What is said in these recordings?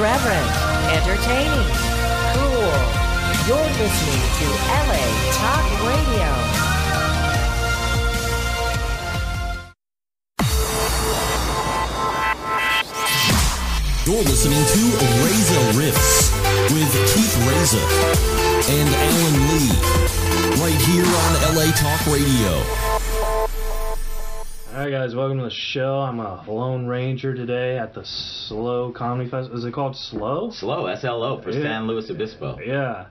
Irreverent, entertaining, cool. You're listening to LA Talk Radio. You're listening to Reza Rifts with Keith Reza and Alan Lee right here on LA Talk Radio. All right, guys, welcome to the show. I'm a Lone Ranger today at the Slow Comedy Fest. Is it called Slow? Slow, S L O for Yeah. San Luis Obispo. Yeah,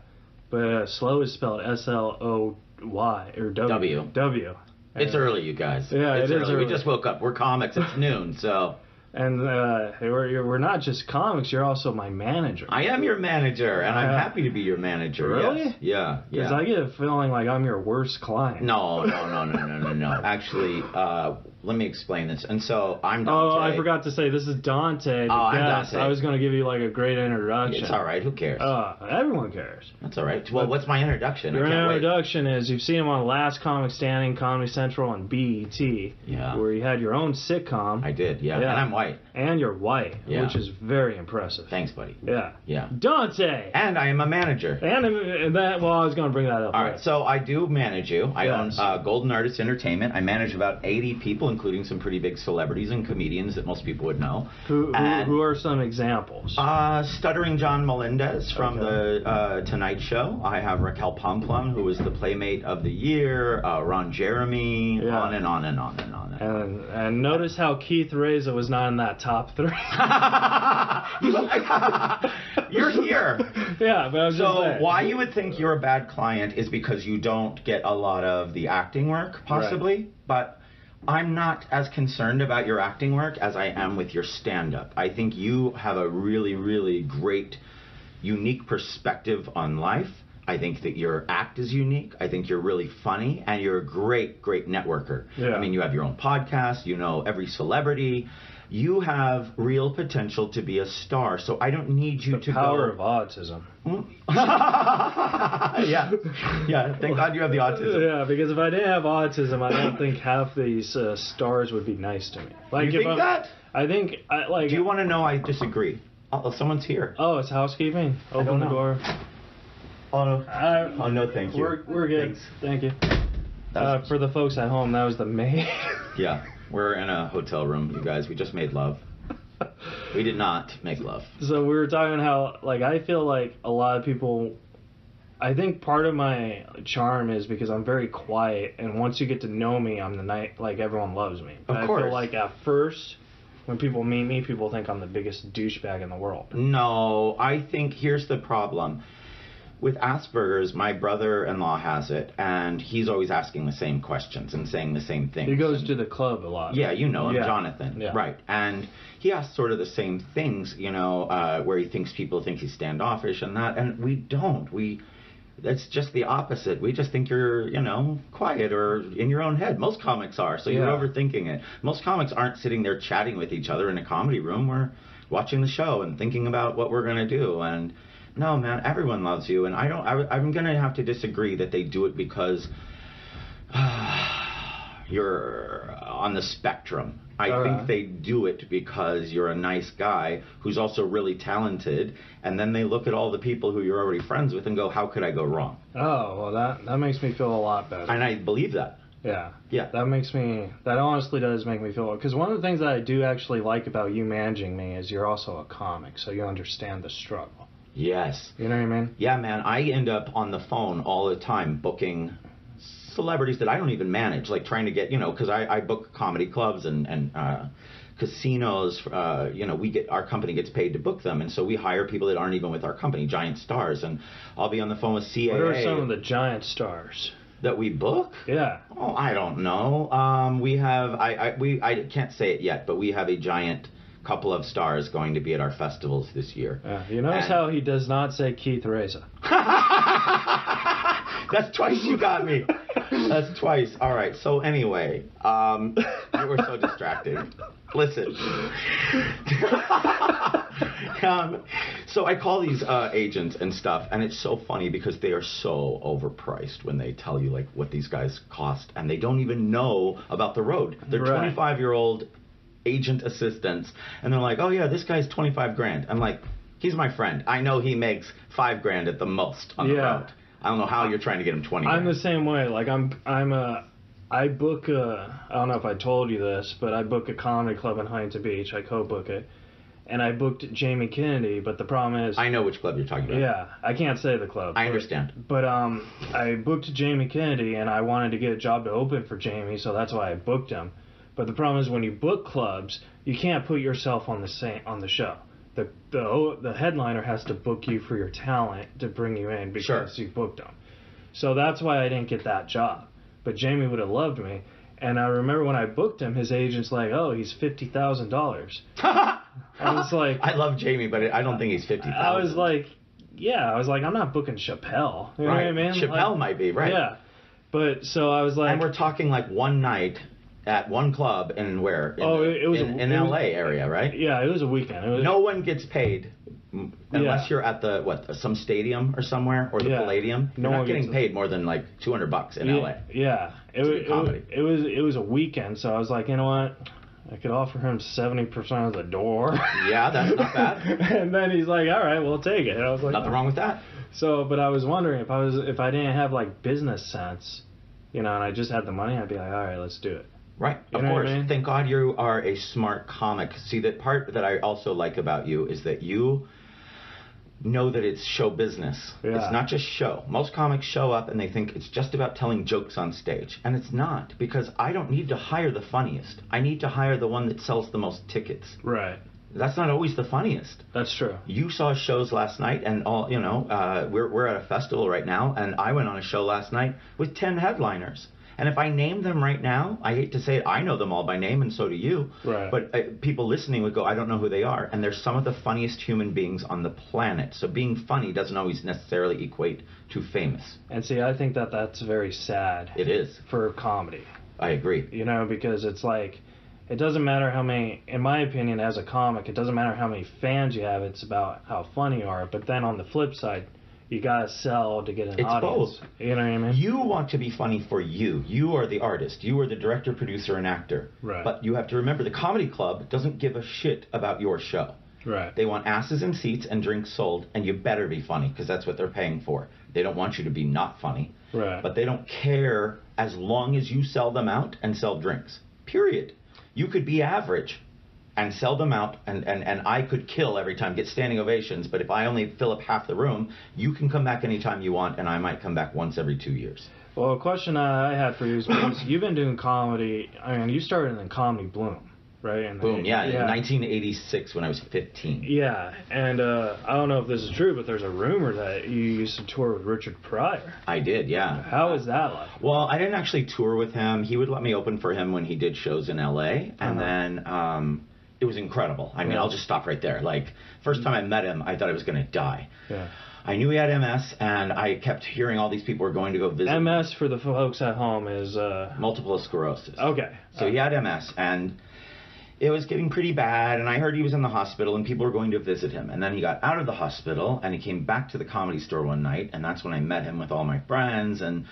but uh, Slow is spelled S L O Y or W. W. W. It's early, you guys. Yeah, it's it is early. We just woke up. We're comics. It's noon, so And uh, we're, we're not just comics. You're also my manager. I am your manager, and I'm Uh, happy to be your manager. Really? Yes. Yeah. Because Yeah. I get a feeling like I'm your worst client. No, no, no, no, no, no, no. Actually, uh, let me explain this. And so I'm Dante. Oh, I forgot to say this is Dante. Oh, I'm guest. Dante. I was going to give you like a great introduction. It's all right. Who cares? Uh, everyone cares. That's all right. Well, what's my introduction? Your I can't wait. introduction is you've seen him on Last Comic Standing, Comedy Central, and BET. Yeah. Where you had your own sitcom. I did. Yeah. Yeah. And I'm white. And you're white, Yeah. which is very impressive. Thanks, buddy. Yeah. Yeah. Dante. And I am a manager. And, and that. Well, I was going to bring that up. All right, so I do manage you. I Yes. own uh, Golden Artist Entertainment. I manage about 80 people, including some pretty big celebrities and comedians that most people would know. who, who, who are some examples? Uh, Stuttering John Melendez from Okay. the uh, Tonight Show. I have Raquel Pomplun, who was the Playmate of the Year. Uh, Ron Jeremy. Yeah. On and on and on and on. And and and notice how Keith Reza was not in that top three. You're here. yeah, but I was just So why you would think you're a bad client is because you don't get a lot of the acting work, possibly. But I'm not as concerned about your acting work as I am with your stand-up. I think you have a really, really great, unique perspective on life. I think that your act is unique. I think you're really funny, and you're a great, great networker. Yeah. I mean, you have your own podcast. You know every celebrity. You have real potential to be a star. So I don't need you the to power go. of autism. yeah, yeah. Thank God you have the autism. Yeah, because if I didn't have autism, I don't think half these uh, stars would be nice to me. Like You if think I'm- that? I think I like. Do you want to know? I disagree. Oh, someone's here. Oh, it's housekeeping. Open the know. door. Oh no. Uh, Oh no, thank you. We're we're good. Thanks. Thank you. Uh, for the folks at home, that was the maid. yeah, we're in a hotel room, you guys. We just made love. We did not make love. so we were talking how like I feel like a lot of people. I think part of my charm is because I'm very quiet, and once you get to know me, I'm the night like everyone loves me. But Of I feel like at first, when people meet me, people think I'm the biggest douchebag in the world. No, I think here's the problem. With Asperger's, my brother-in-law has it, and he's always asking the same questions and saying the same things. He goes And- to the club a lot. Yeah, you know him, Yeah. Jonathan. Yeah. Right. And he asks sort of the same things, you know, uh, where he thinks people think he's standoffish and that, and we don't. We that's just the opposite. We just think you're, you know, quiet or in your own head. Most comics are, so you're overthinking it. Most comics aren't sitting there chatting with each other in a comedy room. We're watching the show and thinking about what we're gonna do. And no, man, everyone loves you, and I don't. I, I'm gonna have to disagree that they do it because you're on the spectrum. I All think they do it because you're a nice guy who's also really talented, and then they look at all the people who you're already friends with and go, "How could I go wrong?" Oh well, that that makes me feel a lot better. And I believe that. Yeah. Yeah. That makes me. That honestly does make me feel. Because one of the things that I do actually like about you managing me is you're also a comic, so you understand the struggle. Yes. You know what I mean? Yeah, man. I end up on the phone all the time booking celebrities that I don't even manage, like trying to get, you know, because I, I book comedy clubs and and uh, casinos. Uh, you know, we get our company gets paid to book them, and so we hire people that aren't even with our company, giant stars. And I'll be on the phone with CAA What are some of the giant stars? that we book. Yeah. Oh, I don't know. Um, we have I, I we I can't say it yet, but we have a giant couple of stars going to be at our festivals this year. Yeah. You notice And- how he does not say Keith Reza. That's twice you got me. That's twice. All right. So anyway, um, you were so distracted. Listen. um, so I call these uh, agents and stuff, and it's so funny because they are so overpriced when they tell you like what these guys cost, and they don't even know about the road. They're Right. 25 year old agent assistants, and they're like, "Oh yeah, this guy's 25 grand." I'm like, He's my friend. I know he makes five grand at the most on the Yeah. road. I don't know how you're trying to get him twenty. I'm the same way. Like I'm, I'm a, I book a. I don't know if I told you this, but I book a comedy club in Huntington Beach. I co-book it, and I booked Jamie Kennedy. But the problem is, I know which club you're talking about. yeah, I can't say the club. I but- understand. But um, I booked Jamie Kennedy, and I wanted to get a job to open for Jamie, so that's why I booked him. But the problem is when you book clubs, you can't put yourself on the same on the show. The the the headliner has to book you for your talent to bring you in because Sure. you booked them. So that's why I didn't get that job. But Jamie would have loved me. And I remember when I booked him, his agent's like, "Oh, he's fifty thousand dollars." I was like, I love Jamie, but I don't think he's fifty thousand. I was like, yeah, I was like, I'm not booking Chappelle. You know right. what I mean? Chappelle Like, might be right. Yeah. But so I was like, and we're talking like one night at one club in where? In, Oh, it- was in, a- in it was- L.A. area, right? yeah, it was a weekend. It was, No one gets paid unless Yeah. you're at the what some stadium or somewhere or the Yeah. Palladium. You're No not one getting paid more than like 200 bucks in yeah, LA. Yeah. It, was, it, it was it was a weekend, so I was like, you know what? I could offer him seventy percent of the door. Yeah, that's not bad. and then he's like, all right, we'll take it. And I was like, Nothing wrong with that. So, but I was wondering if I was if I didn't have like business sense, you know, and I just had the money, I'd be like, all right, let's do it. Right. You of what I course. mean? Thank God you are a smart comic. See, the part that I also like about you is that you know that it's show business. Yeah. It's not just show. Most comics show up and they think it's just about telling jokes on stage. And it's not, because I don't need to hire the funniest. I need to hire the one that sells the most tickets. Right. That's not always the funniest. That's true. You saw shows last night, and all you know, uh, we're we're at a festival right now, and I went on a show last night with ten headliners. And if I name them right now, I hate to say it, I know them all by name, and so do you. Right. But uh, people listening would go, I don't know who they are, and they're some of the funniest human beings on the planet. So being funny doesn't always necessarily equate to famous. And see, I think that that's very sad It is. for comedy. I agree. you know, because it's like it doesn't matter how many, in my opinion, as a comic, it doesn't matter how many fans you have. It's about how funny you are. But then on the flip side, you gotta sell to get an It's audience. both. You know what I mean? You want to be funny for you. You are the artist. You are the director, producer, and actor. Right. But you have to remember the comedy club doesn't give a shit about your show. right. They want asses in seats and drinks sold, and you better be funny because that's what they're paying for. They don't want you to be not funny, Right. but they don't care as long as you sell them out and sell drinks. Period. You could be average and sell them out, and, and, and I could kill every time, get standing ovations, but if I only fill up half the room, you can come back anytime you want, and I might come back once every two years. well, a question I had for you is because you've been doing comedy. I mean, you started in comedy Bloom, right? The- Boom, yeah, in 1986 when I was 15. Yeah, and uh, I don't know if this is true, but there's a rumor that you used to tour with Richard Pryor. I did, yeah. How was that like? Well, I didn't actually tour with him. He would let me open for him when he did shows in LA, and Uh-huh. then um, it was incredible. I mean, Yeah. I'll just stop right there. Like first time I met him, I thought I was going to die. Yeah. I knew he had MS, and I kept hearing all these people were going to go visit. MS for the folks at home is uh, multiple sclerosis. okay. So he had MS, and it was getting pretty bad. And I heard he was in the hospital, and people were going to visit him. And then he got out of the hospital, and he came back to the comedy store one night, and that's when I met him with all my friends. And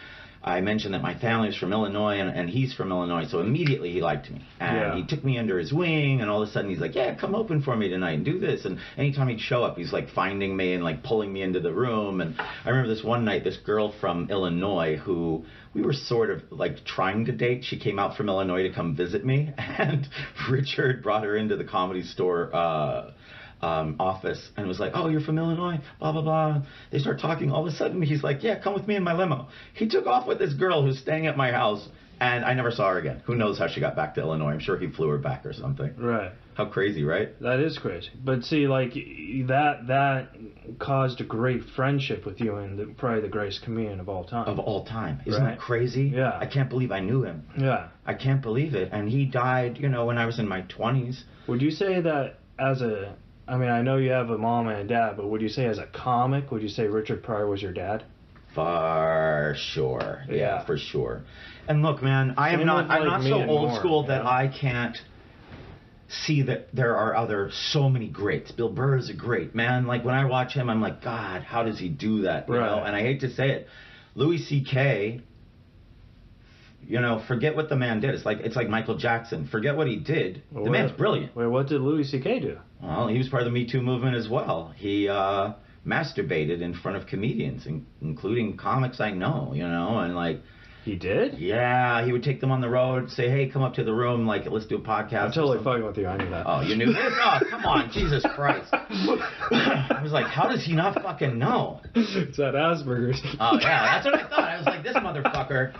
I mentioned that my family was from Illinois, and, and he's from Illinois, so immediately he liked me. And Yeah. he took me under his wing, and all of a sudden he's like, "Yeah, come open for me tonight and do this." And anytime he'd show up, he's like finding me and like pulling me into the room. And I remember this one night, this girl from Illinois who we were sort of like trying to date. She came out from Illinois to come visit me, and Richard brought her into the comedy store. Uh, um, office and was like, "Oh, you're from Illinois." Blah blah blah. They start talking. All of a sudden, he's like, "Yeah, come with me in my limo." He took off with this girl who's staying at my house, and I never saw her again. Who knows how she got back to Illinois? I'm sure he flew her back or something. Right. How crazy, right? That is crazy. But see, like that that caused a great friendship with you and the, probably the greatest comedian of all time. Of all time, isn't Right. that crazy? Yeah. I can't believe I knew him. yeah. I can't believe it. And he died, you know, when I was in my 20s. Would you say that as a I mean, I know you have a mom and a dad, but would you say as a comic, would you say Richard Pryor was your dad? For sure. Yeah, Yeah. for sure. And look, man, I am not with, I'm not so and old more, school you that know? I can't see that there are other so many greats. Bill Burr is a great man. Like when I watch him, I'm like, God, how does he do that? You know? And I hate to say it, Louis C.K. You know, forget what the man did. It's like it's like Michael Jackson. Forget what he did. The Well, man's brilliant. Wait, what did Louis C.K. do? Well, he was part of the Me Too movement as well. He uh, masturbated in front of comedians, in, including comics I know. You know, and like, He did? yeah, he would take them on the road, say, "Hey, come up to the room, like, let's do a podcast." I'm totally fucking with you. I knew that. Oh, you knew this? Oh, come on, Jesus Christ! I was like, how does he not fucking know? it's that Asperger's. Oh yeah, that's what I thought. I was like, this motherfucker.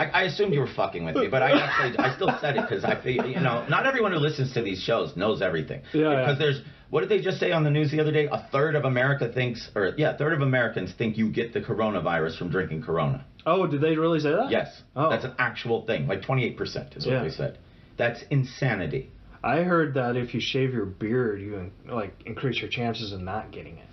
I, I assumed you were fucking with me, but I actually, I still said it because I feel, you know, not everyone who listens to these shows knows everything. Yeah, yeah. Because there's, what did they just say on the news the other day? A third of America thinks, or yeah, a third of Americans think you get the coronavirus from drinking Corona. Oh, did they really say that? Yes, Oh. that's an actual thing. Like 28% is what Yeah. they said. That's insanity. I heard that if you shave your beard, you like increase your chances of not getting it.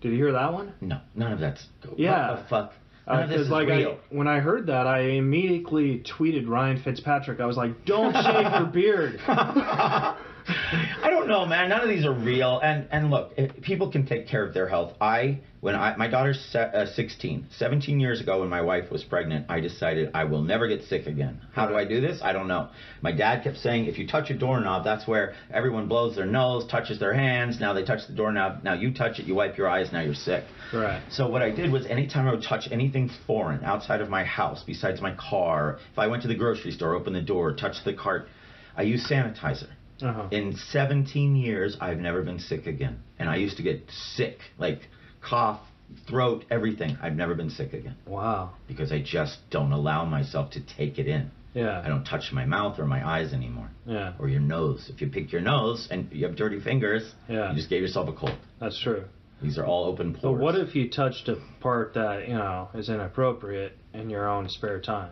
Did you hear that one? No, none of that's. Yeah. What the fuck? None of this Because is Uh, like real. I, when I heard that, I immediately tweeted Ryan Fitzpatrick. I was like, "Don't shave your beard." I don't know, man. None of these are real. And and look, if people can take care of their health. I when I my daughter's se- uh, 16, 17 years ago when my wife was pregnant, I decided I will never get sick again. How do I do this? I don't know. My dad kept saying if you touch a doorknob, that's where everyone blows their nose, touches their hands. Now they touch the doorknob. Now you touch it, you wipe your eyes. Now you're sick. Right. So what I did was anytime I would touch anything foreign outside of my house, besides my car, if I went to the grocery store, open the door, touch the cart, I used sanitizer. Uh-huh. In 17 years, I've never been sick again. And I used to get sick, like cough, throat, everything. I've never been sick again Wow. because I just don't allow myself to take it in. Yeah. I don't touch my mouth or my eyes anymore, Yeah. or your nose. If you pick your nose and you have dirty fingers, Yeah. you just gave yourself a cold. That's true. These are all open pores. But what if you touched a part that you know is inappropriate in your own spare time?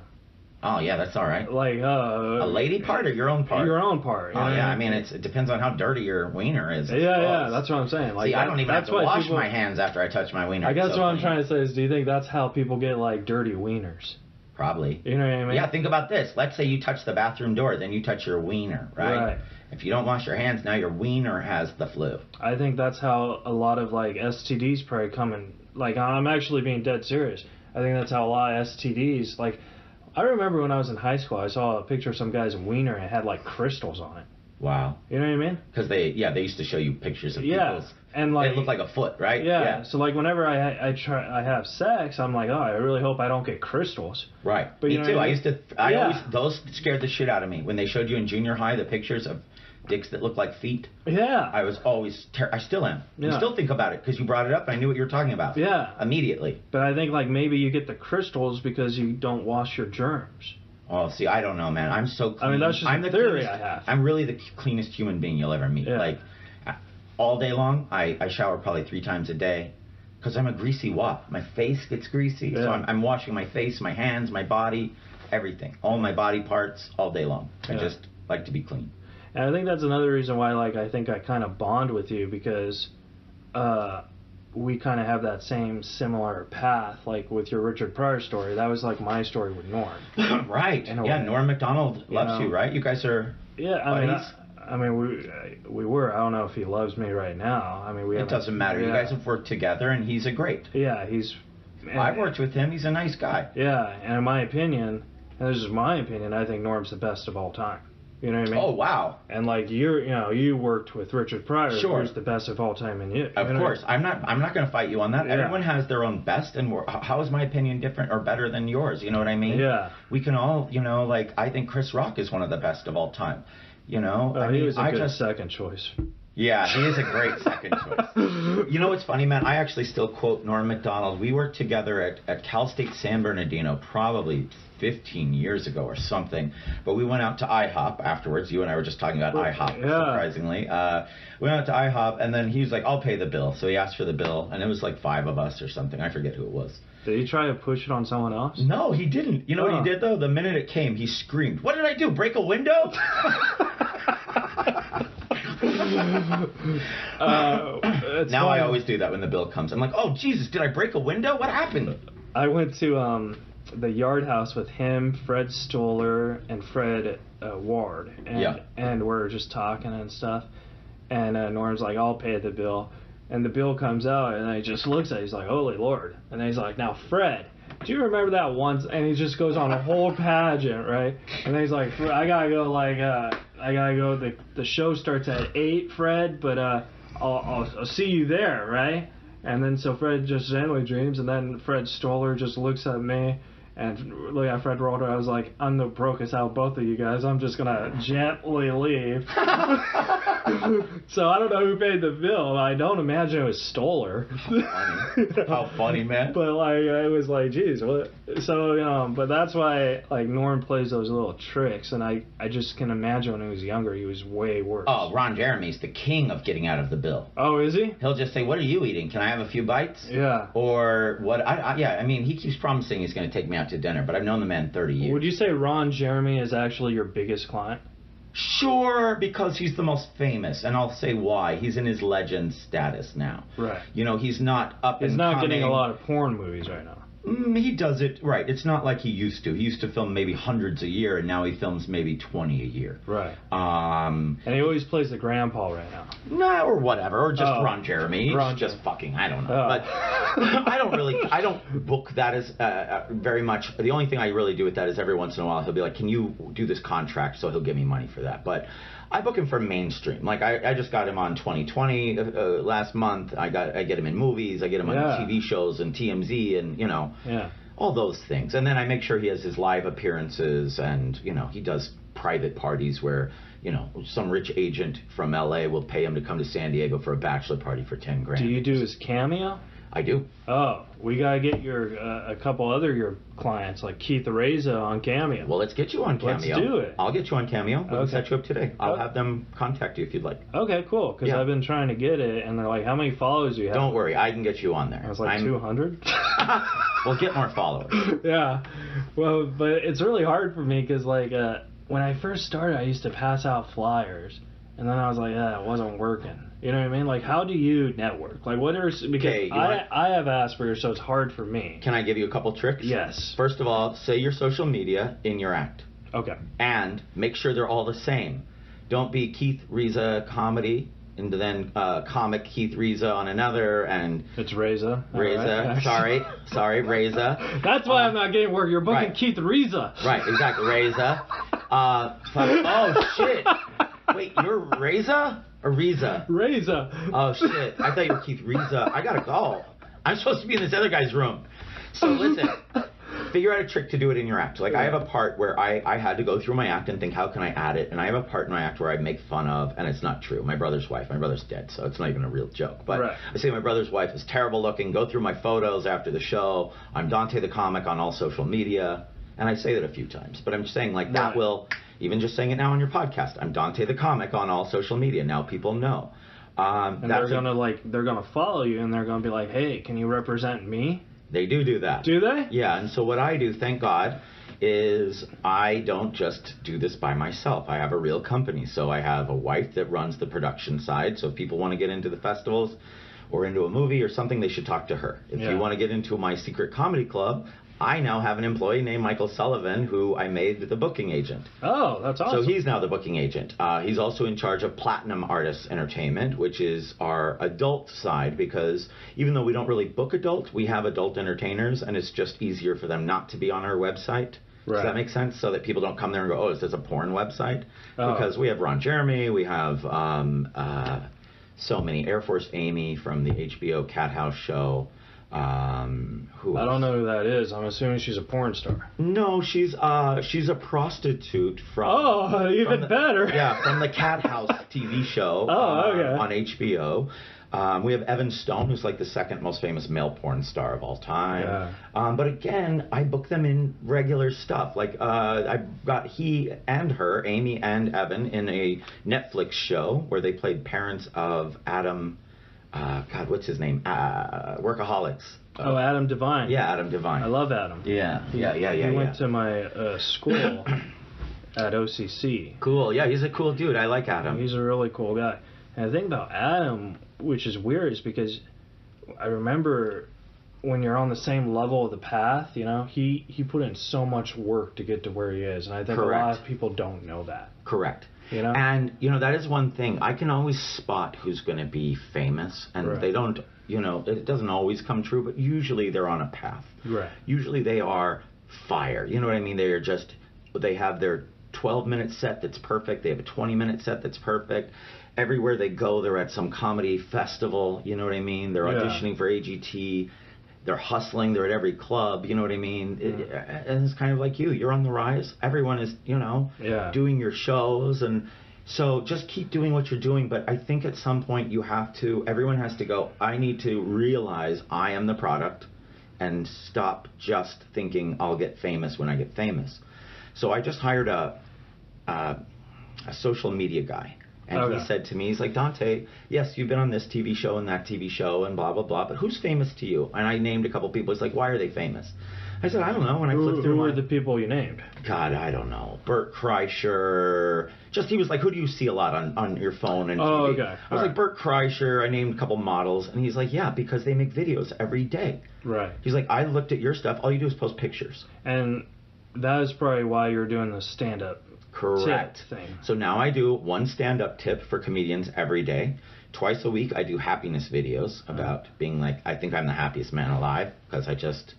Oh yeah, that's all right. Like uh, A lady part or your own part? Your own part. you Oh yeah, I mean it's, it depends on how dirty your wiener is. Yeah, yeah. That's what I'm saying. Like See, I don't even have to wash people, my hands after I touch my wiener. I guess so what I'm trying to say is, do you think that's how people get like dirty wieners? Probably. You know what I mean? Yeah, think about this. Let's say you touch the bathroom door, then you touch your wiener, right? Right. If you don't wash your hands, now your wiener has the flu. I think that's how a lot of like STDs probably come in. Like I'm actually being dead serious. I think that's how a lot of STDs like. I remember when I was in high school, I saw a picture of some guy's wiener and it had like crystals on it. Wow. You know what I mean? Because they, yeah, they used to show you pictures of Yeah. people's. And like it looked like a foot, right? yeah, So like whenever I I try I have sex, I'm like, oh, I really hope I don't get crystals. Right. But me you know too. I I used to. I Yeah. always those scared the shit out of me when they showed you in junior high the pictures of dicks that look like feet. Yeah. I was always. Ter- I still am. Yeah. I still think about it because you brought it up. and I knew what you were talking about. Yeah. Immediately. But I think like maybe you get the crystals because you don't wash your germs. Oh, see, I don't know, man. I'm so clean. I mean, that's just I'm the theory cleanest- I have. I'm really the cleanest human being you'll ever meet. Yeah. Like, all day long, I, I shower probably three times a day because I'm a greasy wop. My face gets greasy, so I'm, I'm washing my face, my hands, my body, everything. All my body parts all day long. Yeah. I just like to be clean. And I think that's another reason why like I think I kind of bond with you because uh we kind of have that same similar path like with your Richard Pryor story. That was like my story with Norm. right. Yeah. Norm Macdonald You loves know. you, right? You guys are. Yeah, I mean I, I mean we we were. I don't know if he loves me right now. I mean we It doesn't matter. You yeah. guys have worked together, and he's a great. Yeah, he's I've worked with him. He's a nice guy. Yeah, and in my opinion, and this is my opinion, I think Norm's the best of all time. You know what I mean? Oh wow. And like you're, you know, you worked with Richard Pryor, Sure. who's the best of all time, in you. Of you know? course, I'm not. I'm not going to fight you on that. Yeah. Everyone has their own best, and how is my opinion different or better than yours? You know what I mean? Yeah. We can all, you know, like I think Chris Rock is one of the best of all time. You know, Uh, I he mean, was a I good just, second choice. Yeah, he is a great second choice. You know what's funny, man? I actually still quote Norm Macdonald. We worked together at, at Cal State San Bernardino probably 15 years ago or something. But we went out to IHOP afterwards. You and I were just talking about IHOP, yeah. surprisingly. Uh, we went out to IHOP, and then he was like, I'll pay the bill. So he asked for the bill, and it was like five of us or something. I forget who it was. Did he try to push it on someone else? No, he didn't. You know what he did, though? The minute it came, he screamed, What did I do? Break a window? Uh, now I always do that when the bill comes. I'm like, oh Jesus, did I break a window? What happened? I went to um, the Yard House with him, Fred Stoller, and Fred uh, Ward, and Yeah. and we're just talking and stuff. And uh, Norm's like, "I'll pay the bill," and the bill comes out, and he just looks at, it, he's like, "Holy Lord!" And then he's like, "Now, Fred, do you remember that once? And he just goes on a whole pageant, right? And then he's like, I gotta go, like, uh, I gotta go. The the show starts at eight, Fred, but uh, I'll, I'll I'll see you there, right? And then so Fred just genuinely dreams, and then Fred Stoller just looks at me. And look at Fred Stoller. I was like, I'm the brokest out both of you guys. I'm just gonna gently leave. so I don't know who paid the bill. I don't imagine it was Stoller. Funny. How funny, man. But like I was like, geez, what? So you know, but that's why like Norm plays those little tricks, and I I just can imagine when he was younger, he was way worse. Oh, Ron Jeremy's the king of getting out of the bill. Oh, is he? He'll just say, "What are you eating? Can I have a few bites?" Yeah. Or what? I, I yeah. I mean, he keeps promising he's going to take me out to dinner, but I've known the man 30 years. Would you say Ron Jeremy is actually your biggest client? Sure, because he's the most famous, and I'll say why. He's in his legend status now. Right. You know, he's not up He's and not getting a lot of porn movies right now. Mm, he does it right. It's not like he used to. He used to film maybe hundreds a year, and now he films maybe 20 a year. Right. Um, And he always plays the grandpa right now. no, or whatever, or just Oh. Ron Jeremy. Ron just fucking. I don't know. Oh. But I don't really. I don't book that as uh, uh, very much. The only thing I really do with that is every once in a while he'll be like, "Can you do this contract?" So he'll give me money for that. But I book him for mainstream. Like I, I just got him on 2020 uh, uh, last month. I got I get him in movies. I get him on TV shows and TMZ and you know Yeah. all those things. And then I make sure he has his live appearances and, you know, he does private parties where, you know, some rich agent from LA will pay him to come to San Diego for a bachelor party for 10 grand. Do you do his cameo? I do. Oh, we gotta get your uh, a couple other your clients like Keith Reza on cameo. Well, let's get you on Cameo. Let's do it. I'll get you on Cameo. We can Okay. set you up today. I'll Okay. have them contact you if you'd like. Okay, cool. Because Yeah. I've been trying to get it, and they're like, "How many followers do you have?" Don't worry, I can get you on there. I was like, two hundred. we'll get more followers. yeah. Well, but it's really hard for me because like uh, when I first started, I used to pass out flyers, and then I was like, yeah, it wasn't working. You know what I mean? Like, how do you network? Like, what are because Okay, I want- I have Asperger's, so it's hard for me. Can I give you a couple tricks? Yes. First of all, say your social media in your act. Okay. and make sure they're all the same. Don't be Keith Reza comedy and then uh, comic Keith Reza on another and It's Reza. Reza. right. Sorry, sorry, Reza. That's why I'm not getting work. You're booking right. Keith Reza. Right, exactly, Reza. Uh, fuck, oh shit! Wait, you're Reza or Reza? Reza. Oh shit! I thought you were Keith Reza. I gotta go. I'm supposed to be in this other guy's room. So listen, figure out a trick to do it in your act. Like I have a part where I, I had to go through my act and think how can I add it, and I have a part in my act where I make fun of, and it's not true. My brother's wife. My brother's dead, so it's not even a real joke. But Right. I say my brother's wife is terrible looking. Go through my photos after the show. I'm Dante the comic on all social media, and I say that a few times. But I'm saying like that Right. will even just saying it now on your podcast. I'm Dante the comic on all social media. Now people know. Um, And they're gonna like they're gonna follow you, and they're gonna be like, "Hey, can you represent me?" They do do that. Do they? Yeah, and so what I do, thank God, is I don't just do this by myself. I have a real company. So I have a wife that runs the production side. So if people want to get into the festivals or into a movie or something, they should talk to her. If Yeah. you want to get into my secret comedy club, I now have an employee named Michael Sullivan who I made the booking agent. Oh, that's awesome. So he's now the booking agent. Uh, he's also in charge of Platinum Artists Entertainment, which is our adult side because even though we don't really book adult, we have adult entertainers, and it's just easier for them not to be on our website. Right. Does that make sense? So that people don't come there and go, "Oh, is this a porn website?" Oh. Because we have Ron Jeremy, we have um, uh, so many Air Force Amy from the HBO Cat House show. Um, who I don't know who that is. I'm assuming she's a porn star. No, she's uh she's a prostitute from Oh, even the- better. Yeah, from the Cat House TV show. Oh, uh, okay. on HBO. Um, we have Evan Stone, who's like the second most famous male porn star of all time. Yeah. Um, but again, I book them in regular stuff. Like uh, I got he and her, Amy and Evan, in a Netflix show where they played parents of Adam. Uh, God, what's his name? Uh, Workaholics. Oh, Adam Devine. yeah, Adam Devine. I love Adam. Yeah, yeah, yeah, yeah. He yeah. went to my uh, school at OCC. Cool. Yeah, he's a cool dude. I like Adam. He's a really cool guy. And the thing about Adam, which is weird, is because I remember when you're on the same level of the path, you know, he he put in so much work to get to where he is, and I think a lot of people don't know that. Correct. You know? And you know that is one thing I can always spot who's going to be famous, and Right. they don't. You know, it doesn't always come true, but usually they're on a path. Right. Usually they are fire. You know what I mean? They are just. They have their 12 minute set that's perfect. They have a 20 minute set that's perfect. Everywhere they go, they're at some comedy festival. You know what I mean? They're Yeah. auditioning for AGT. They're hustling. They're at every club. You know what I mean? It- mm. and it's kind of like you. You're on the rise. Everyone is, you know, Yeah. doing your shows and so just keep doing what you're doing but i think at some point you have to everyone has to go i need to realize i am the product and stop just thinking i'll get famous when i get famous so i just hired a a, a social media guy and Okay. he said to me he's like dante yes you've been on this tv show and that tv show and blah blah blah but who's famous to you and i named a couple people he's like why are they famous i said i don't know when i Who, flipped through who my were the people you named? God, I don't know. Bert Kreischer. Just he was like, who do you see a lot on, on your phone and TV? Oh, okay. I was All like right. Bert Kreischer. I named a couple models, and he's like, yeah, because they make videos every day. Right. He's like, I looked at your stuff. All you do is post pictures. And that is probably why you're doing the stand up Correct. So now I do one stand-up tip for comedians every day. Twice a week, I do happiness videos about being like, I think I'm the happiest man alive because I just,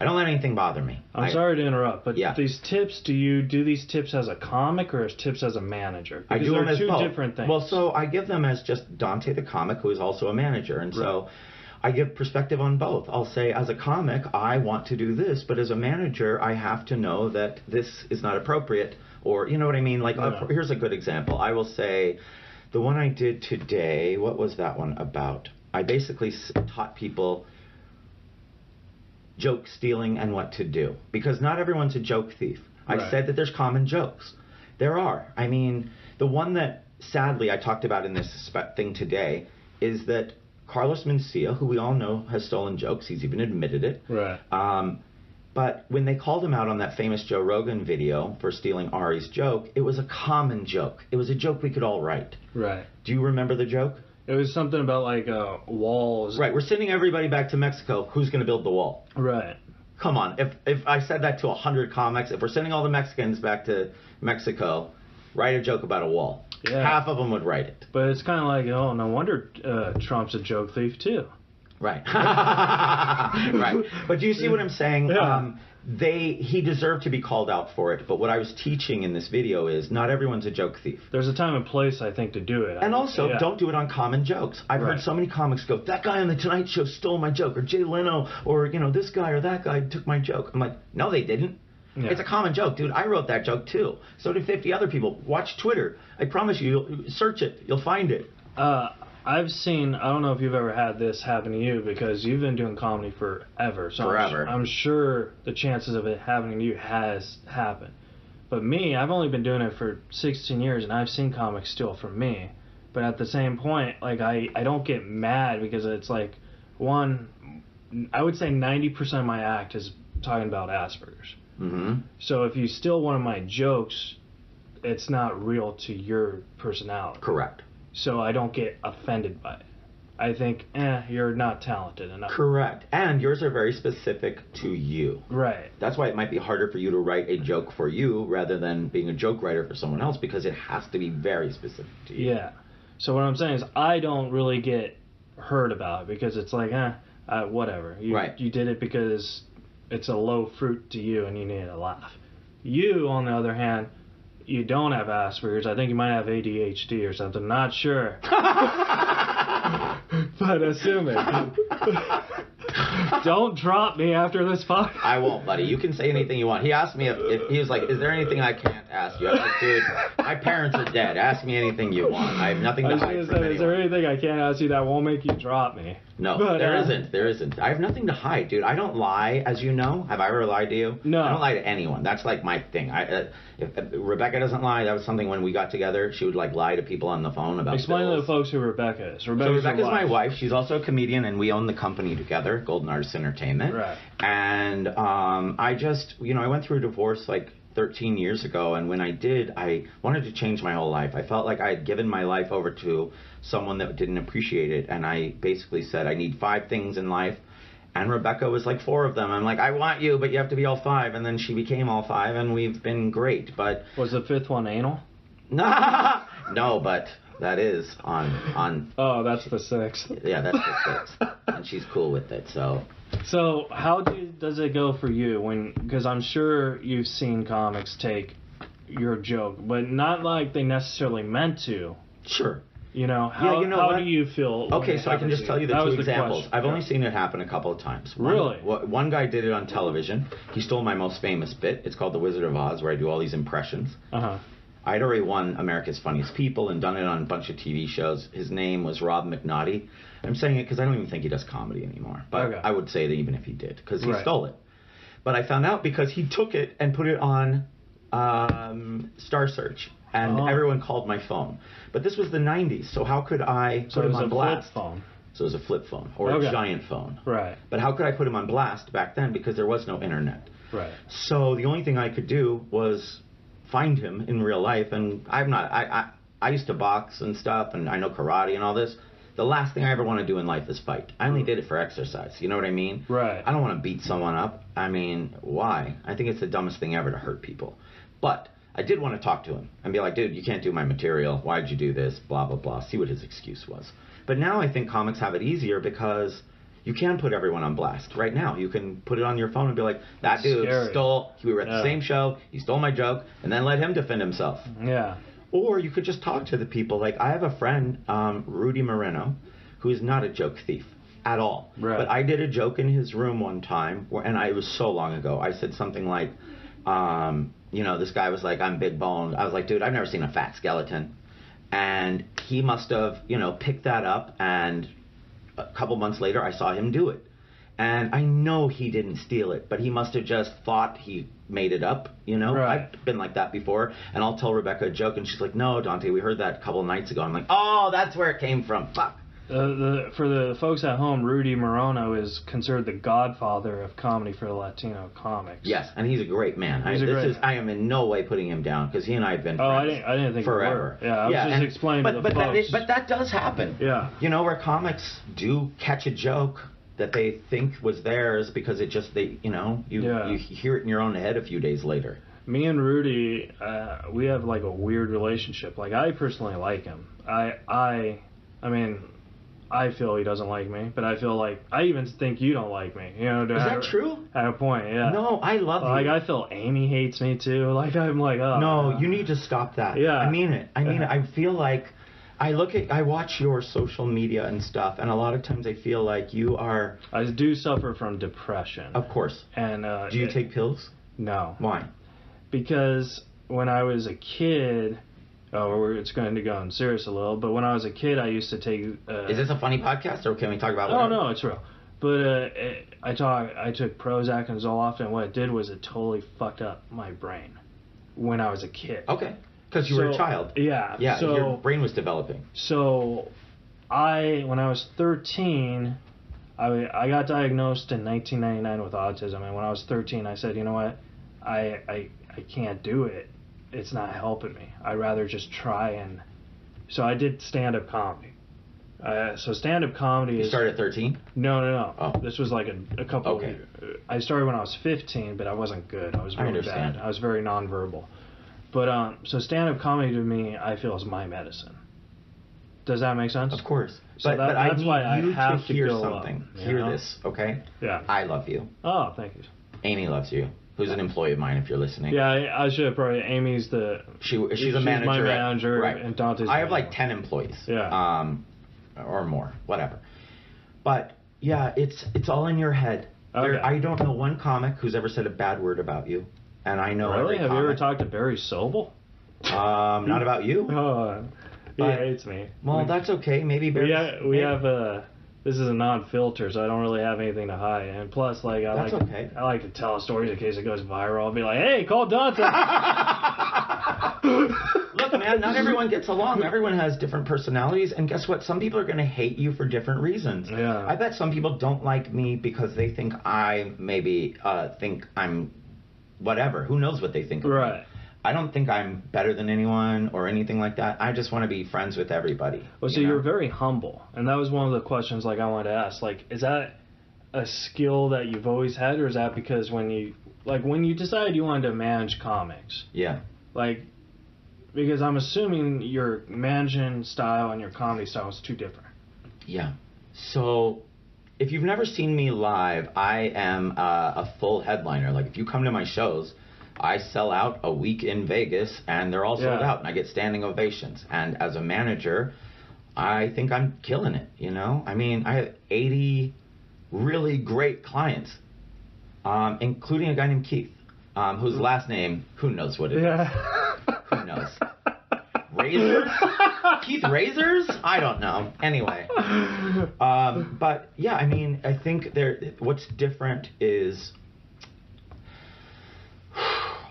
I don't let anything bother me. I'm I- sorry to interrupt, but Yeah. these tips, do you do these tips as a comic or as tips as a manager? I do they're them as two both. different things. Well, so I give them as just Dante the comic, who is also a manager, and so I give perspective on both. I'll say, as a comic, I want to do this, but as a manager, I have to know that this is not appropriate, or you know what I mean. Like, uh, Yeah. here's a good example. I will say, the one I did today. What was that one about? I basically taught people joke stealing and what to do because not everyone's a joke thief. I said that there's common jokes. There are. I mean, the one that sadly I talked about in this thing today is that Carlos Mencia, who we all know has stolen jokes, he's even admitted it. right. Um, but when they called him out on that famous Joe Rogan video for stealing Ari's joke, it was a common joke. It was a joke we could all write. Right. Do you remember the joke? It was something about like uh, walls. Right, we're sending everybody back to Mexico. Who's going to build the wall? Right. Come on, if if I said that to a hundred comics, if we're sending all the Mexicans back to Mexico, write a joke about a wall. Yeah. Half of them would write it. But it's kind of like, oh, no wonder uh, Trump's a joke thief too. Right. right. But do you see what I'm saying? Yeah. Um, they he deserved to be called out for it. But what I was teaching in this video is not everyone's a joke thief. There's a time and place, I think, to do it. And also, Yeah. don't do it on common jokes. I've Right. heard so many comics go, "That guy on the Tonight Show stole my joke," or Jay Leno, or you know, this guy or that guy took my joke. I'm like, no, they didn't. Yeah. It's a common joke, dude. I wrote that joke too. So did 50 other people. Watch Twitter. I promise you, you'll search it, you'll find it. Uh, I've seen. I don't know if you've ever had this happen to you because you've been doing comedy forever. So I'm Forever. I'm, sure the chances of it happening to you has happened. But me, I've only been doing it for 16 years, and I've seen comics steal from me. But at the same point, like I, I don't get mad because it's like, one, I would say 90% of my act is talking about Asperger's. Mm-hmm. So if you steal one of my jokes, it's not real to your personality Correct. So I don't get offended by it. I think, eh, you're not talented enough. Correct. And yours are very specific to you. Right. That's why it might be harder for you to write a joke for you rather than being a joke writer for someone else because it has to be very specific to you. Yeah. So what I'm saying is, I don't really get hurt about it because it's like, eh, uh, whatever. You, Right. You did it because it's a low fruit to you and you need a laugh. You, on the other hand, you don't have Asperger's. I think you might have ADHD or something. Not sure. but assuming. don't drop me after this podcast. I won't, buddy. You can say anything you want. He asked me if, if he was like, "Is there anything I can't ask you?" I'm like, "Dude, my parents are dead. Ask me anything you want. I have nothing to was hide from say, is there anything I can't ask you that won't make you drop me? No, But, there uh, not There isn't. I have nothing to hide, dude. I don't lie, as you know. Have I ever lied to you? No. I don't lie to anyone. That's like my thing. I, uh, if, if Rebecca doesn't lie, that was something when we got together. She would like lie to people on the phone about. Explain to the folks who Rebecca is. So Rebecca's, your Rebecca's my wife. She's also a comedian, and we own the company together, Golden Artist Entertainment. Right. And um, I just, you know, I went through a divorce like 13 years ago, and when I did, I wanted to change my whole life. I felt like I had given my life over to someone that didn't appreciate it, and I basically said, I need five things in life. And Rebecca was like four of them. I'm like, I want you, but you have to be all five. And then she became all five, and we've been great. But Was the fifth one anal? no, but that is on on. Oh, that's the sixth. Yeah, that's the sixth, and she's cool with it. So So how do, does it go for you when? Because I'm sure you've seen comics take your joke, but not like they necessarily meant to. sure. You know how, you know how what? do you feel? Okay, so I can just tell you the That two examples. question. I've Yeah. only seen it happen a couple of times. One, Really? One guy did it on television. He stole my most famous bit. It's called The Wizard of Oz, where I do all these impressions. Uh-huh. I'd already won America's Funniest People and done it on a bunch of TV shows. His name was Rob McNaughty. I'm saying it because I don't even think he does comedy anymore. But Okay. I would say that even if he did, because he Right. stole it. But I found out because he took it and put it on um, Star Search, and Oh. everyone called my phone. But this was the 90s, so how could I So put it him on a blast? phone. So it was a flip phone or Okay. a giant phone. Right. But how could I put him on blast back then because there was no internet? Right. So the only thing I could do was find him in real life, and I'm not. I I, I used to box and stuff, and I know karate and all this. The last thing I ever want to do in life is fight. I only did it for exercise. You know what I mean? Right. I don't want to beat someone up. I mean, why? I think it's the dumbest thing ever to hurt people. But I did want to talk to him and be like, dude, you can't do my material. Why'd you do this? Blah blah blah. See what his excuse was. But now I think comics have it easier because you can put everyone on blast right now. You can put it on your phone and be like, that It's dude scary. stole. We were at Yeah. the same show. He stole my joke, and then let him defend himself. Yeah. Or you could just talk to the people. Like I have a friend, um, Rudy Moreno, who is not a joke thief at all. Right. But I did a joke in his room one time, where, and I, it was so long ago. I said something like, um, you know, this guy was like, "I'm big boned." I was like, "Dude, I've never seen a fat skeleton," and he must have, you know, picked that up. And a couple months later, I saw him do it. And I know he didn't steal it, but he must have just thought he made it up. You know, Right. I've been like that before. And I'll tell Rebecca a joke, and she's like, "No, Dante, we heard that a couple nights ago." I'm like, "Oh, that's where it came from." Fuck. Uh, the, for the folks at home, Rudy Moreno is considered the godfather of comedy for the Latino comics. Yes, and he's a great man. I, He's a this great is I am in no way putting him down because he and I have been Oh, I didn't. I didn't think forever. Yeah, I was just and- explaining but, to the but That folks. is, but that does happen. Yeah. You know where comics do catch a joke that they think was theirs because it just they you know you Yeah. you hear it in your own head a few days later. me and Rudy, uh, we have like a weird relationship. Like I personally like him. I I I mean, I feel he doesn't like me, but I feel like I even think you don't like me. You know, Is that true? At a point, yeah. No, I love Like you. Like I feel Amy hates me too. Like I'm like, oh. No, you need to stop that. Yeah. I mean it. I mean it. I feel like I look at I watch your social media and stuff and a lot of times I feel like you are I do suffer from depression. of course. And uh, Do you it- take pills? No, Why? because when I was a kid, oh, we're, it's going to go on serious a little. But when I was a kid, I used to take. Uh, Is this a funny podcast or can we talk about Oh whatever? no, it's real. But uh, it, I talk. I took Prozac and Zoloft, and what it did was it totally fucked up my brain when I was a kid. Okay. Because you were a child. Yeah. Yeah, So your brain was developing. so, I when I was 13, I I got diagnosed in 1999 with autism, and when I was 13, I said, you know what, I I I can't do it. It's not helping me. I'd rather just try and. So I did stand up comedy. Uh, so stand up comedy You is started at 13? no, no, no. Oh. This was like a, a couple. Okay. I started when I was 15, but I wasn't good. I was I really understand. bad. I was very nonverbal. But um, so stand-up comedy to me, I feel is my medicine. Does that make sense? Of course. So but that- but I that's need why I you have to hear something. you hear know? this, okay? Yeah. I love you. Oh, thank you. Amy loves you. Who's an employee of mine if you're listening. Yeah, I, I should have probably. Amy's the. She, she's, She's a my manager. at- manager, right. and Dante's I have my- like 10 employees. Yeah. Um, or more, whatever. But yeah, it's it's all in your head. There, Okay. I don't know one comic who's ever said a bad word about you, and I know Really? Have you ever talked to Barry Sobel? Um, not about you. Oh, he But- hates me. Well, we, that's okay. Maybe we Barry. have, we have a. This is a non-filter, so I don't really have anything to hide. And plus, like I That's like okay. I like to tell stories in case it goes viral. I'll be like, "Hey, call Dante." Look, man, not everyone gets along. Everyone has different personalities, and guess what? Some people are going to hate you for different reasons. Yeah. I bet some people don't like me because they think I maybe uh, think I'm whatever. Who knows what they think? of me. I don't think I'm better than anyone or anything like that. I just want to be friends with everybody. Well, so you know? you're very humble, and that was one of the questions like I wanted to ask. Like, is that a skill that you've always had, or is that because when you like when you decided you wanted to manage comics, yeah. like Because I'm assuming your managing style and your comedy style is too different. Yeah. So, if you've never seen me live, I am uh, a full headliner. Like, if you come to my shows, I sell out a week in Vegas, and they're all sold Yeah. out, and I get standing ovations. And as a manager, I think I'm killing it. You know, I mean, I have 80 really great clients, um, including a guy named Keith, um, whose last name, who knows what it is? Yeah. Who knows? Razors? Keith Razors? I don't know. Anyway. Um, but yeah, I mean, I think there. What's different is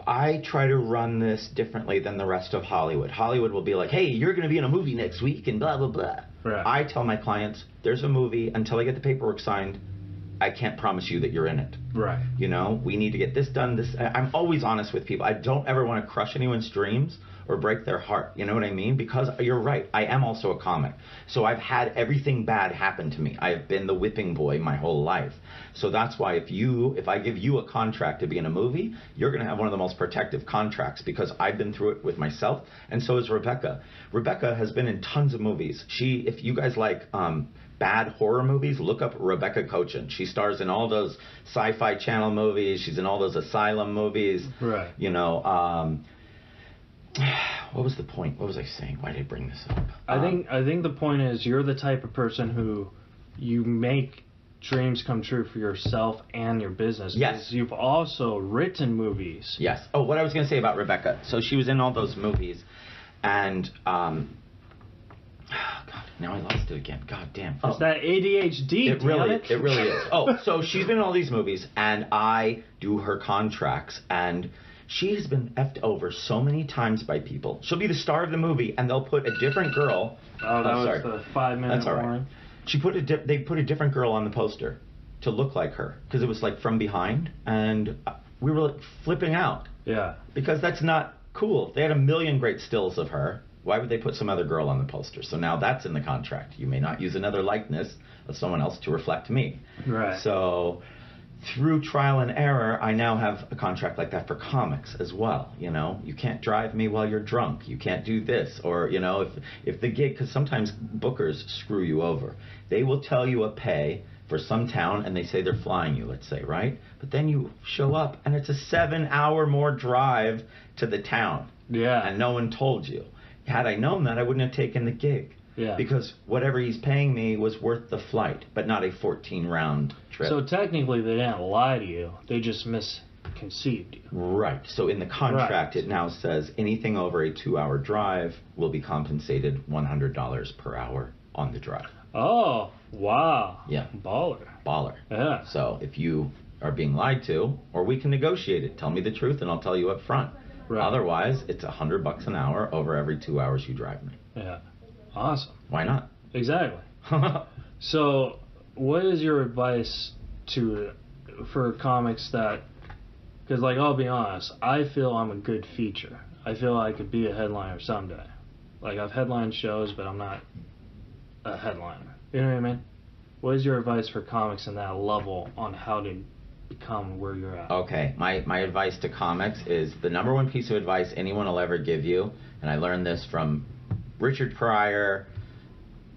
I try to run this differently than the rest of Hollywood. Hollywood will be like, "Hey, you're going to be in a movie next week," and blah blah blah. Right. I tell my clients, "There's a movie. Until I get the paperwork signed, I can't promise you that you're in it." right. You know, we need to get this done. This I'm always honest with people. I don't ever want to crush anyone's dreams or break their heart. You know what I mean? Because you're right. I am also a comic. So I've had everything bad happen to me. I've been the whipping boy my whole life. So that's why if you if I give you a contract to be in a movie, you're going to have one of the most protective contracts because I've been through it with myself and so is Rebecca. Rebecca has been in tons of movies. She if you guys like um bad horror movies, look up Rebecca Cochin. She stars in all those sci-fi channel movies. She's in all those asylum movies. Right. You know, um, what was the point? What was I saying? Why did I bring this up? I Um, think I think the point is you're the type of person who you make dreams come true for yourself and your business. Yes. You've also written movies. Yes. Oh, what I was going to say about Rebecca. So she was in all those movies, and um, God, now I lost it again. God damn. It's that ADHD. It really, it. it really is. Oh, so she's been in all these movies, and I do her contracts, and she has been effed over so many times by people. She'll be the star of the movie, and they'll put a different girl. Oh, that I'm was the five minute That's all right. warning. She put a di- they put a different girl on the poster to look like her because it was like from behind, and uh, we were like flipping out Yeah. because that's not cool. They had a million great stills of her. Why would they put some other girl on the poster? So now that's in the contract. You may not use another likeness of someone else to reflect me. Right. So through trial and error, I now have a contract like that for comics as well. You know, you can't drive me while you're drunk. You can't do this, or you know, if if the gig, because sometimes bookers screw you over. They will tell you a pay for some town, and they say they're flying you. Let's say, right? But then you show up, and it's a seven-hour more drive to the town, yeah. and no one told you. Had I known that, I wouldn't have taken the gig. Yeah. Because whatever he's paying me was worth the flight, but not a 14 round trip. so technically, they didn't lie to you. They just misconceived you. Right. So in the contract, Right. it now says anything over a two hour drive will be compensated $100 per hour on the drive. Oh, wow. Yeah. Baller. Baller. Yeah. So if you are being lied to, or we can negotiate it, tell me the truth and I'll tell you up front. Right. Otherwise, it's a hundred bucks an hour over every two hours you drive me. Yeah. Awesome. Why not? Exactly. So, what is your advice to for comics that? Because, like, I'll be honest, I feel I'm a good feature. I feel I could be a headliner someday. Like, I've headlined shows, but I'm not a headliner. You know what I mean? What is your advice for comics in that level on how to become where you're at? Okay, my, my advice to comics is the number one piece of advice anyone will ever give you, and I learned this from Richard Pryor,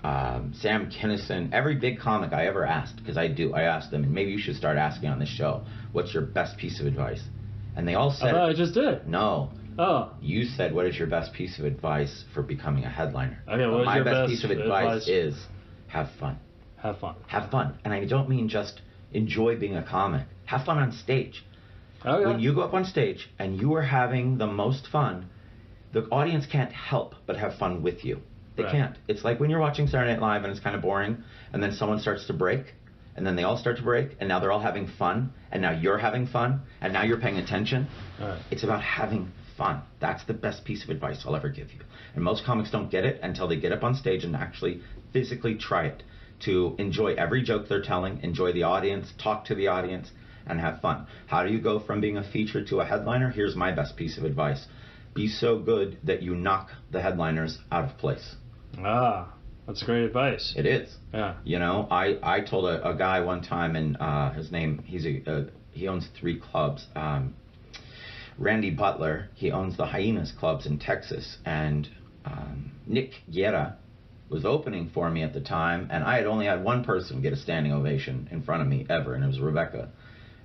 um, Sam Kinison, every big comic I ever asked, because I do, I asked them, and maybe you should start asking on this show, what's your best piece of advice? And they all I said, thought I just did. no, Oh, you said, what is your best piece of advice for becoming a headliner? Okay, what my your best best piece of advice, advice? is have fun have fun. have fun. And I don't mean just enjoy being a comic. Have fun on stage. Okay. When you go up on stage and you are having the most fun, the audience can't help but have fun with you. They Right. can't. It's like when you're watching Saturday Night Live and it's kind of boring, and then someone starts to break, and then they all start to break, and now they're all having fun, and now you're having fun, and now you're paying attention. Right. It's about having fun. That's the best piece of advice I'll ever give you. And most comics don't get it until they get up on stage and actually physically try it to enjoy every joke they're telling, enjoy the audience, talk to the audience, and have fun. How do you go from being a feature to a headliner? Here's my best piece of advice be so good that you knock the headliners out of place. Ah, that's great advice. It is. Yeah. You know, I, I told a, a guy one time, and uh, his name, he's a, uh, he owns three clubs. Um, Randy Butler, he owns the Hyenas clubs in Texas, and um, Nick Guerra was opening for me at the time, and I had only had one person get a standing ovation in front of me ever, and it was Rebecca.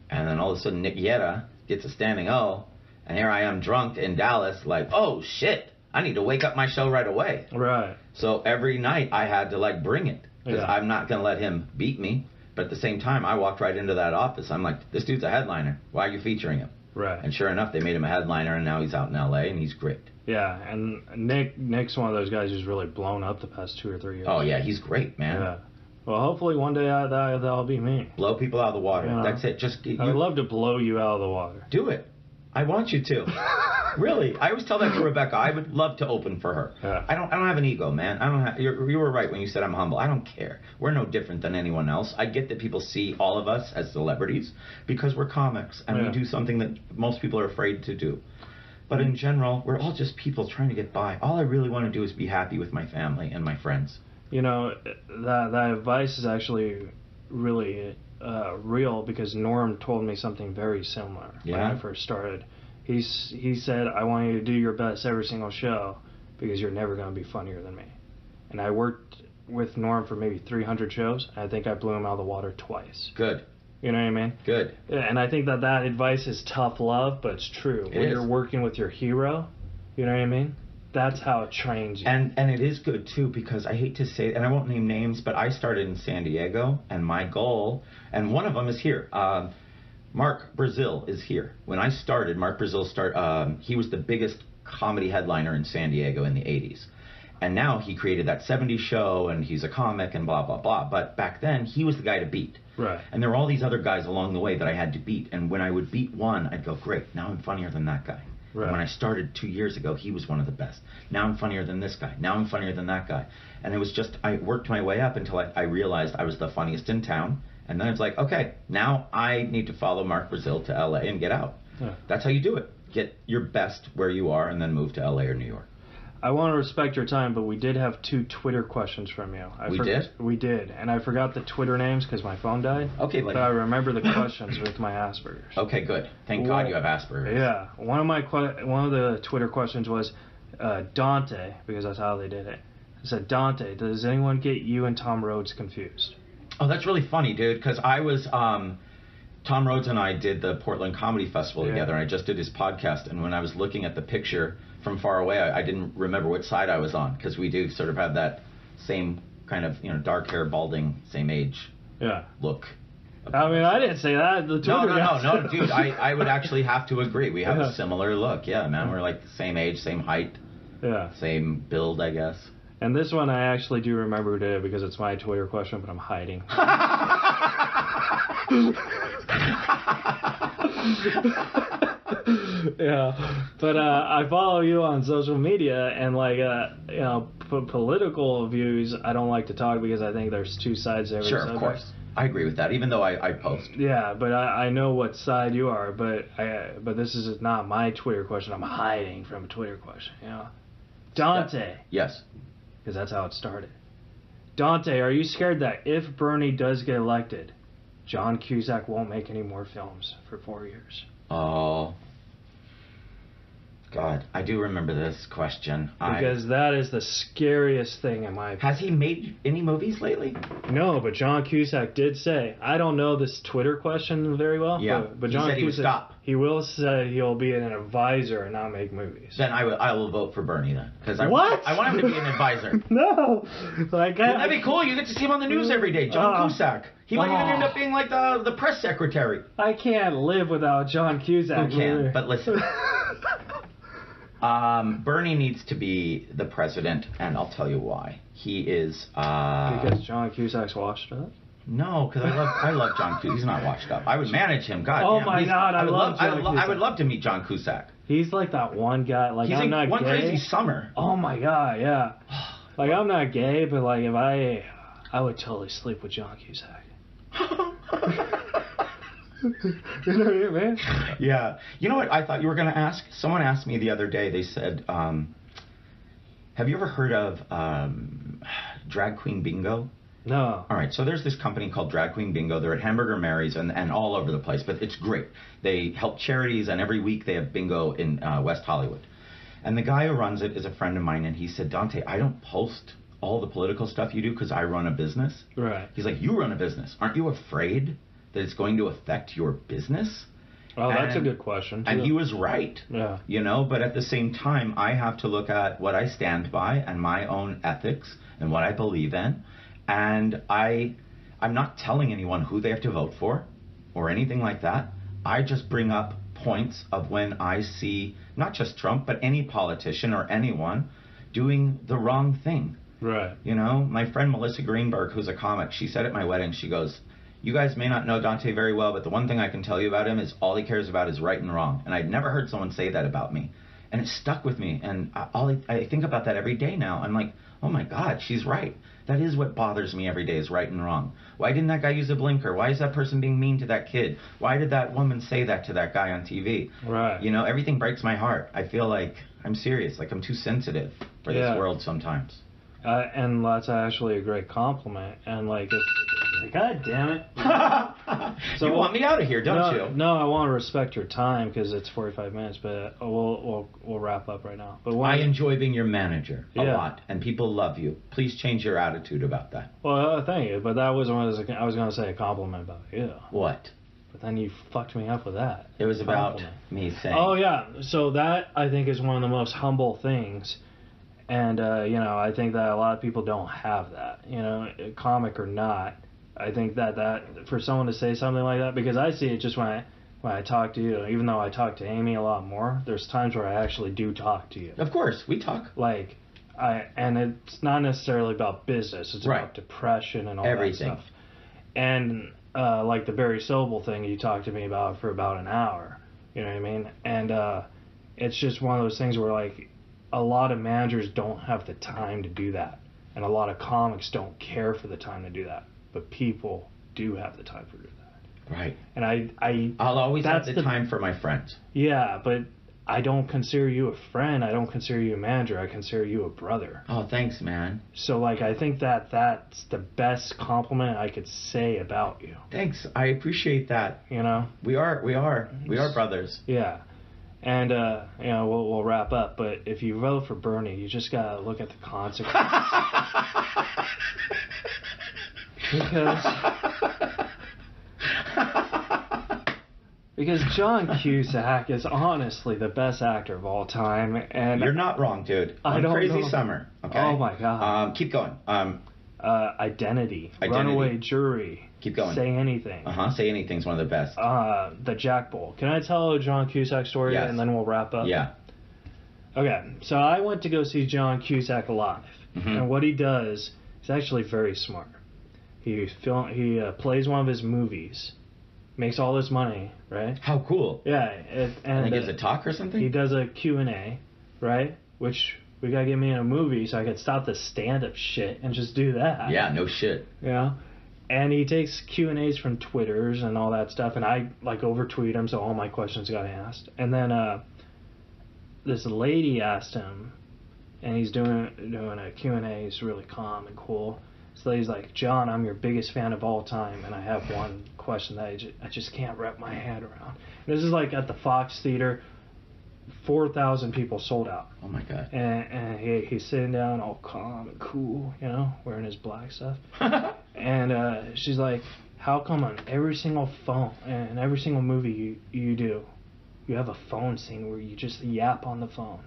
And then all of a sudden, Nick Guerra gets a standing O, and here I am drunk in Dallas, like, oh shit, I need to wake up my show right away. Right. So every night I had to like bring it because Yeah. I'm not gonna let him beat me. But at the same time, I walked right into that office. I'm like, this dude's a headliner. Why are you featuring him? Right. And sure enough, they made him a headliner, and now he's out in L.A. and he's great. Yeah, and Nick Nick's one of those guys who's really blown up the past two or three years. Oh yeah, he's great, man. Yeah. Well, hopefully one day I, that that'll be me. Blow people out of the water. Yeah. That's it. Just you, I'd love to blow you out of the water. do it. I want you to. really, I always tell that to Rebecca. I would love to open for her. Yeah. I don't. I don't have an ego, man. I don't have. You're, you were right when you said I'm humble. I don't care. We're no different than anyone else. I get that people see all of us as celebrities because we're comics and Yeah. we do something that most people are afraid to do. But in general, we're all just people trying to get by. All I really want to do is be happy with my family and my friends. You know, that that advice is actually really uh, real because Norm told me something very similar when I first started. He's he said, "I want you to do your best every single show because you're never going to be funnier than me." And I worked with Norm for maybe 300 shows. And I think I blew him out of the water twice. Good. You know what I mean? Good. Yeah, And I think that that advice is tough love, but it's true. It when is. you're working with your hero, you know what I mean? That's how it trains you. And and it is good too because I hate to say and I won't name names, but I started in San Diego and my goal and one of them is here. Um, Mark Brazill is here. When I started, Mark Brazill start. Um, he was the biggest comedy headliner in San Diego in the '80s, and now he created that '70s show and he's a comic and blah blah blah. But back then he was the guy to beat. right. And there were all these other guys along the way that I had to beat. And when I would beat one, I'd go, great, now I'm funnier than that guy. Right. when I started two years ago, he was one of the best. Now I'm funnier than this guy. Now I'm funnier than that guy. And it was just, I worked my way up until I, I realized I was the funniest in town. And then it's like, okay, now I need to follow Mark Brazill to LA and get out. Yeah. That's how you do it. Get your best where you are and then move to LA or New York. I want to respect your time, but we did have two Twitter questions from you. I We forg- did? We did, and I forgot the Twitter names because my phone died. Okay, But I remember the questions with my Asperger's. okay, good. Thank Well, God you have Asperger's. Yeah, one of my que- one of the Twitter questions was uh, Dante because that's how they did it. It said Dante, does anyone get you and Tom Rhodes confused? Oh, that's really funny, dude. Because I was, um, Tom Rhodes and I did the Portland Comedy Festival Yeah. together, and I just did his podcast. And when I was looking at the picture from far away, I, I didn't remember which side I was on because we do sort of have that same kind of, you know, dark hair, balding, same age Yeah. look. I mean, I didn't say that. The Twitter No, no, no, guys- no, dude. I, I would actually have to agree. We have Yeah. a similar look. Yeah, man. We're like the same age, same height, yeah. same build, I guess. And this one I actually do remember it because it's my Twitter question, but I'm hiding. yeah, but uh, I follow you on social media, and like uh, you know, p- political views, I don't like to talk because I think there's two sides to every Sure, of subject. course. I agree with that, even though I, I post. Yeah, but I, I know what side you are, but I but this is not my Twitter question. I'm hiding from a Twitter question. You know, Dante, Yes. because that's how it started. Dante, are you scared that if Bernie does get elected, John Cusack won't make any more films for four years? Oh. God, I do remember this question. I- Because that is the scariest thing in my. Has he made any movies lately? No, but John Cusack did say, I don't know this Twitter question very well. Yeah, but, but John he would Cusack, stop. he will say he'll be an advisor and not make movies. Then I will I will vote for Bernie then because I What? I want him to be an advisor. No, like Wouldn't that be cool? You get to see him on the news every day, John Oh. Cusack. He might even Oh. end up oh. being like the the press secretary. I can't live without John Cusack. Who can? either. But listen. Um, Bernie needs to be the president, and I'll tell you why. He is. Uh, because John Cusack's washed up. No, because I love I love John Cusack. He's not washed up. I would manage him. God. Oh damn, my God, I would love I John would, lo- I would love to meet John Cusack. He's like that one guy. Like He's I'm in not one gay. crazy summer. Oh my god, yeah. Like I'm not gay, but like if I, I would totally sleep with John Cusack. you know what I mean? yeah. You know what I thought you were going to ask? Someone asked me the other day. They said, um, "Have you ever heard of um, drag queen bingo?" No. All right, so there's this company called Drag Queen Bingo. They're at Hamburger Mary's and, and all over the place, but it's great. They help charities, and every week they have bingo in uh, West Hollywood. And the guy who runs it is a friend of mine, and he said, Dante, I don't post all the political stuff you do because I run a business. Right. He's like, You run a business. Aren't you afraid that it's going to affect your business? Well, that's a good question. And he was right. Yeah. You know, but at the same time, I have to look at what I stand by and my own ethics and what I believe in. And I, I'm not telling anyone who they have to vote for or anything like that. I just bring up points of when I see not just Trump, but any politician or anyone doing the wrong thing. Right. You know, my friend Melissa Greenberg, who's a comic, she said at my wedding, she goes, You guys may not know Dante very well, but the one thing I can tell you about him is all he cares about is right and wrong. And I'd never heard someone say that about me. And it stuck with me. And I, all I, I think about that every day now. I'm like, oh my God, she's right. That is what bothers me every day is right and wrong. Why didn't that guy use a blinker? Why is that person being mean to that kid? Why did that woman say that to that guy on TV? Right. You know, everything breaks my heart. I feel like I'm serious, like I'm too sensitive for Yeah. this world sometimes. Uh, and that's actually a great compliment. And like, if, God damn it. So- you want me out of here, don't no, you? No, I want to respect your time because it's 45 minutes, but we'll we'll we'll wrap up right now. But I enjoy being your manager a Yeah. lot, and people love you. Please change your attitude about that. well, uh, thank you, but that wasn't what I was, I was going to say a compliment about you. What? But then you fucked me up with that. It was about Compliment. me saying. Oh yeah, so that I think is one of the most humble things, and uh, you know I think that a lot of people don't have that. You know, comic or not, I think that that for someone to say something like that because I see it just when I when I talk to you. Even though I talk to Amy a lot more, there's times where I actually do talk to you. Of course, we talk. Like I and it's not necessarily about business. It's Right. about depression and all Everything. that stuff. And uh, like the Barry Sobel thing, you talked to me about for about an hour. You know what I mean? And uh, it's just one of those things where like a lot of managers don't have the time to do that, and a lot of comics don't care for the time to do that. But people do have the time for that. Right. And I, I, I'll always have the, the- time for my friends. yeah, but I don't consider you a friend. I don't consider you a manager. I consider you a brother. Oh, thanks, man. So like I think that that's the best compliment I could say about you. Thanks. I appreciate that. You know? We are. We are. We are brothers. Yeah. And uh, you know we'll, we'll wrap up. But if you vote for Bernie, you just gotta look at the consequences because because John Cusack is honestly the best actor of all time, and You're not wrong, dude. I On don't Crazy know. Summer. Okay. Oh, my God. Um, keep going. Um, uh, Identity, Identity. Runaway Jury, Keep going. Say Anything, uh huh. Say anything's one of the best. uh, the Jack Bull. Can I tell a John Cusack story Yes. and then we'll wrap up? yeah. Okay, so I went to go see John Cusack live, Mhm. and what he does is actually very smart. He film he uh, plays one of his movies, makes all this money, right? How cool. Yeah, it, And and he gives uh, a talk or something. he does a Q and A, right? Which we gotta get me in a movie so I could stop the stand up shit and just do that. yeah. No shit. You know? And he takes Q and A's from Twitters and all that stuff, and I like over tweet him, so all my questions got asked. And then uh, this lady asked him, and he's doing doing a Q and A. He's really calm and cool. This lady's like, John, I'm your biggest fan of all time, and I have one question that I just, I just can't wrap my head around. This is like at the Fox Theater, four thousand people sold out. Oh my god. And, and he, he's sitting down all calm and cool, you know, wearing his black stuff. And uh, she's like, "How come on every single phone and every single movie you you do, you have a phone scene where you just yap on the phone?"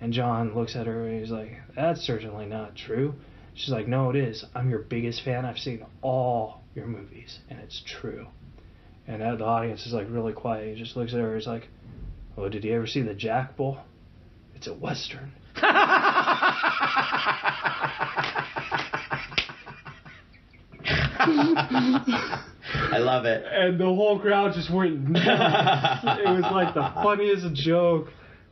And John looks at her and he's like, "That's certainly not true." She's like, "No, it is. I'm your biggest fan. I've seen all your movies, and it's true." And the audience is like really quiet. He just looks at her. He's like, "Oh, did you ever see the Jack Bull? It's a western." I love it. and the whole crowd just went nuts. it was like the funniest joke.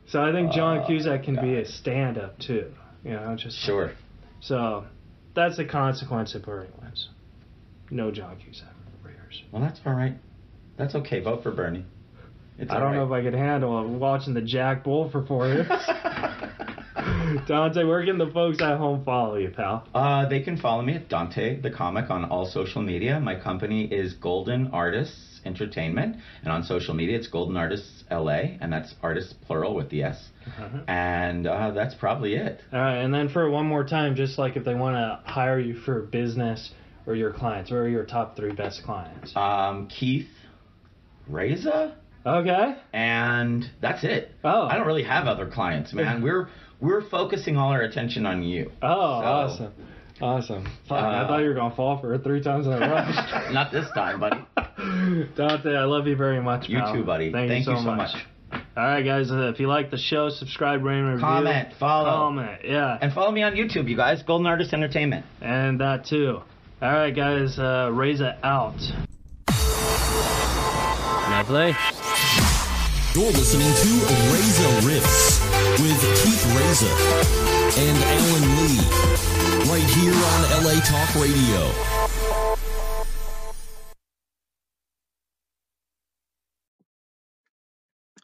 So I think John Oh, Cusack can be a stand-up too. You know, just Sure. so that's the consequence of Bernie wins. No John Cusack for yours. Well, that's all right. That's okay. Vote for Bernie. It's I don't know if I could handle watching the Jack Bull for four years. Dante, where can the folks at home follow you, pal? Uh, they can follow me at Dante the Comic on all social media. My company is Golden Artists Entertainment, and on social media it's Golden Artists LA, and that's artists plural with the S. Uh-huh. And uh, that's probably it. All right, and then for one more time, just like if they want to hire you for business or your clients, what are your top three best clients? Um, Keith Reza, Okay. and that's it. Oh. I don't really have other clients, man. We're we're focusing all our attention on you. Oh, So- awesome. Awesome. Fuck, I Uh, thought you were going to fall for it three times in a row. Not this time, buddy. Dante, I love you very much. You pal. too, buddy. Thank, Thank you you so, so much. much. All right, guys. Uh, if you like the show, subscribe, rate, and review. Comment, follow. Comment, yeah, And follow me on YouTube, you guys. Golden Artist Entertainment. and that too. All right, guys. Uh, Reza out. Lovely. You're listening to Reza Rifts with Keith Reza and Alan Lee, right here on LA Talk Radio.